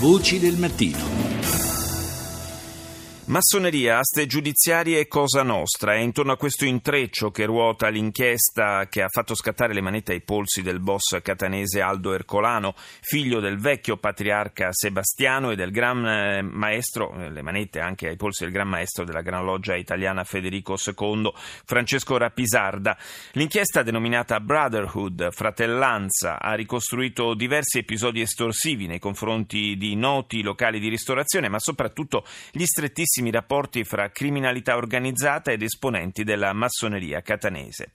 Voci del mattino. Massoneria, aste giudiziarie e Cosa Nostra. È intorno a questo intreccio che ruota l'inchiesta che ha fatto scattare le manette ai polsi del boss catanese Aldo Ercolano, figlio del vecchio patriarca Sebastiano e del gran eh, maestro, eh, le manette anche ai polsi del gran maestro della Gran Loggia italiana Federico II, Francesco Rapisarda. L'inchiesta denominata Brotherhood, fratellanza, ha ricostruito diversi episodi estorsivi nei confronti di noti locali di ristorazione, ma soprattutto gli strettissimi strettissimi rapporti fra criminalità organizzata ed esponenti della massoneria catanese.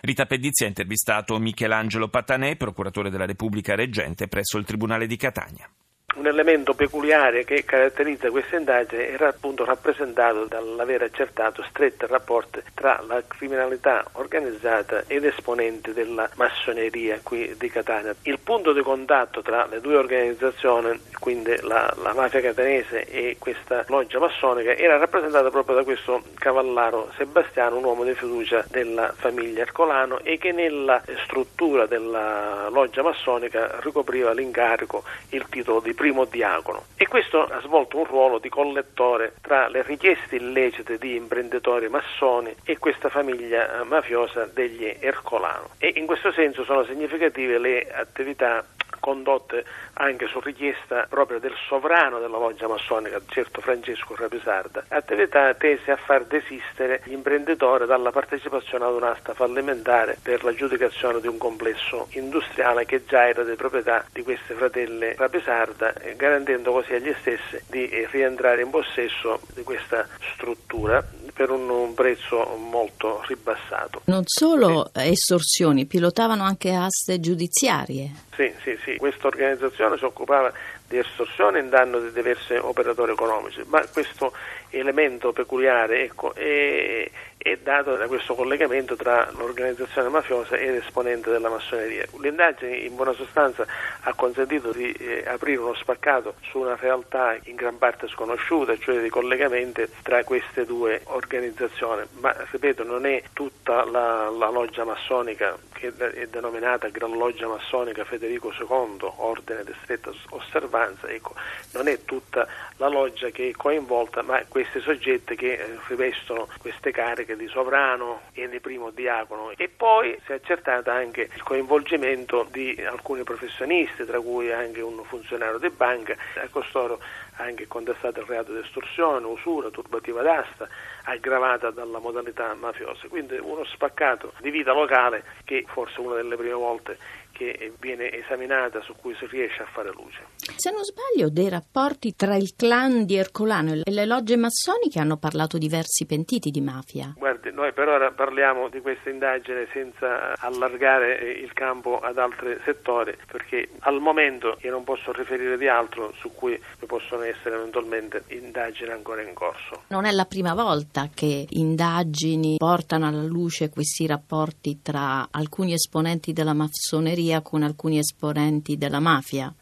Rita Pedizzi ha intervistato Michelangelo Patanè, procuratore della Repubblica reggente presso il Tribunale di Catania. Un elemento peculiare che caratterizza questa indagine era appunto rappresentato dall'aver accertato strette rapporti tra la criminalità organizzata ed esponenti della massoneria qui di Catania. Il punto di contatto tra le due organizzazioni, quindi la, la mafia catanese e questa loggia massonica, era rappresentato proprio da questo cavallaro Sebastiano, un uomo di fiducia della famiglia Ercolano e che nella struttura della loggia massonica ricopriva l'incarico, il titolo di primo primo diacono. E questo ha svolto un ruolo di collettore tra le richieste illecite di imprenditori massoni e questa famiglia mafiosa degli Ercolano. E in questo senso sono significative le attività condotte anche su richiesta proprio del sovrano della loggia massonica, certo Francesco Rapisarda, attività tese a far desistere gli imprenditori dalla partecipazione ad un'asta fallimentare per l'aggiudicazione di un complesso industriale che già era di proprietà di queste fratelle Rapisarda, garantendo così agli stessi di rientrare in possesso di questa struttura per un, un prezzo molto ribassato. Non solo estorsioni, pilotavano anche aste giudiziarie. Sì, sì, sì, questa organizzazione si occupava di estorsione in danno di diversi operatori economici, ma questo elemento peculiare ecco, è, è, dato da questo collegamento tra l'organizzazione mafiosa ed esponente della massoneria. L'indagine in buona sostanza ha consentito di eh, aprire uno spaccato su una realtà in gran parte sconosciuta, cioè di collegamenti tra queste due organizzazioni, ma ripeto non è tutta la, la loggia massonica che è denominata Gran Loggia Massonica Federico II, ordine di stretta osservanza, ecco, non è tutta la loggia che è coinvolta, ma questi soggetti che eh, rivestono queste cariche di sovrano e di primo diacono. E poi si è accertato anche il coinvolgimento di alcuni professionisti, tra cui anche un funzionario di banca, a costoro anche contestato il reato di estorsione, usura, turbativa d'asta, aggravata dalla modalità mafiosa. Quindi uno spaccato di vita locale che forse una delle prime volte che viene esaminata su cui si riesce a fare luce. Se non sbaglio, dei rapporti tra il clan di Ercolano e le logge massoniche hanno parlato diversi pentiti di mafia. Guardi, noi per ora parliamo di questa indagine senza allargare il campo ad altri settori, perché al momento io non posso riferire di altro su cui possono essere eventualmente indagini ancora in corso. Non è la prima volta che indagini portano alla luce questi rapporti tra alcuni esponenti della massoneria Ungheria con alcuni esponenti della mafia.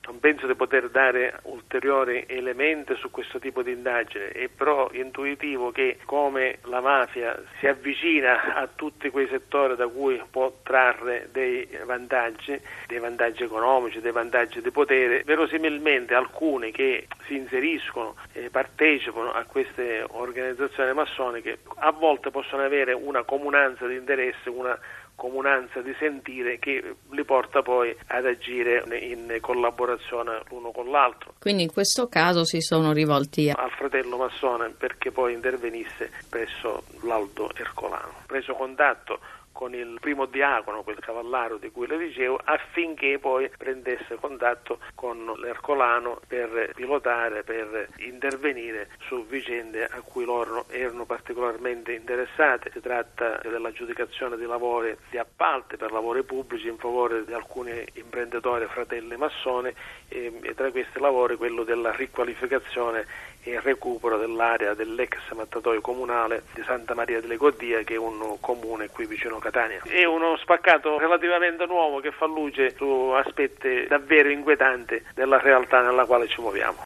Penso di poter dare ulteriori elementi su questo tipo di indagine, è però intuitivo che come la mafia si avvicina a tutti quei settori da cui può trarre dei vantaggi, dei vantaggi economici, dei vantaggi di potere, verosimilmente alcuni che si inseriscono e partecipano a queste organizzazioni massoniche a volte possono avere una comunanza di interesse, una comunanza di sentire che li porta poi ad agire in collaborazione l'uno con l'altro. Quindi in questo caso si sono rivolti al fratello massone perché poi intervenisse presso l'Aldo Ercolano. Preso contatto con il primo diacono, quel cavallaro di cui le dicevo, affinché poi prendesse contatto con l'Ercolano per pilotare, per intervenire su vicende a cui loro erano particolarmente interessate. Si tratta dell'aggiudicazione di lavori di appalti per lavori pubblici in favore di alcuni imprenditori fratelli massoni e, e tra questi lavori quello della riqualificazione e recupero dell'area dell'ex mattatoio comunale di Santa Maria delle Goddia che è un comune qui vicino a Catania. È uno spaccato relativamente nuovo che fa luce su aspetti davvero inquietanti della realtà nella quale ci muoviamo.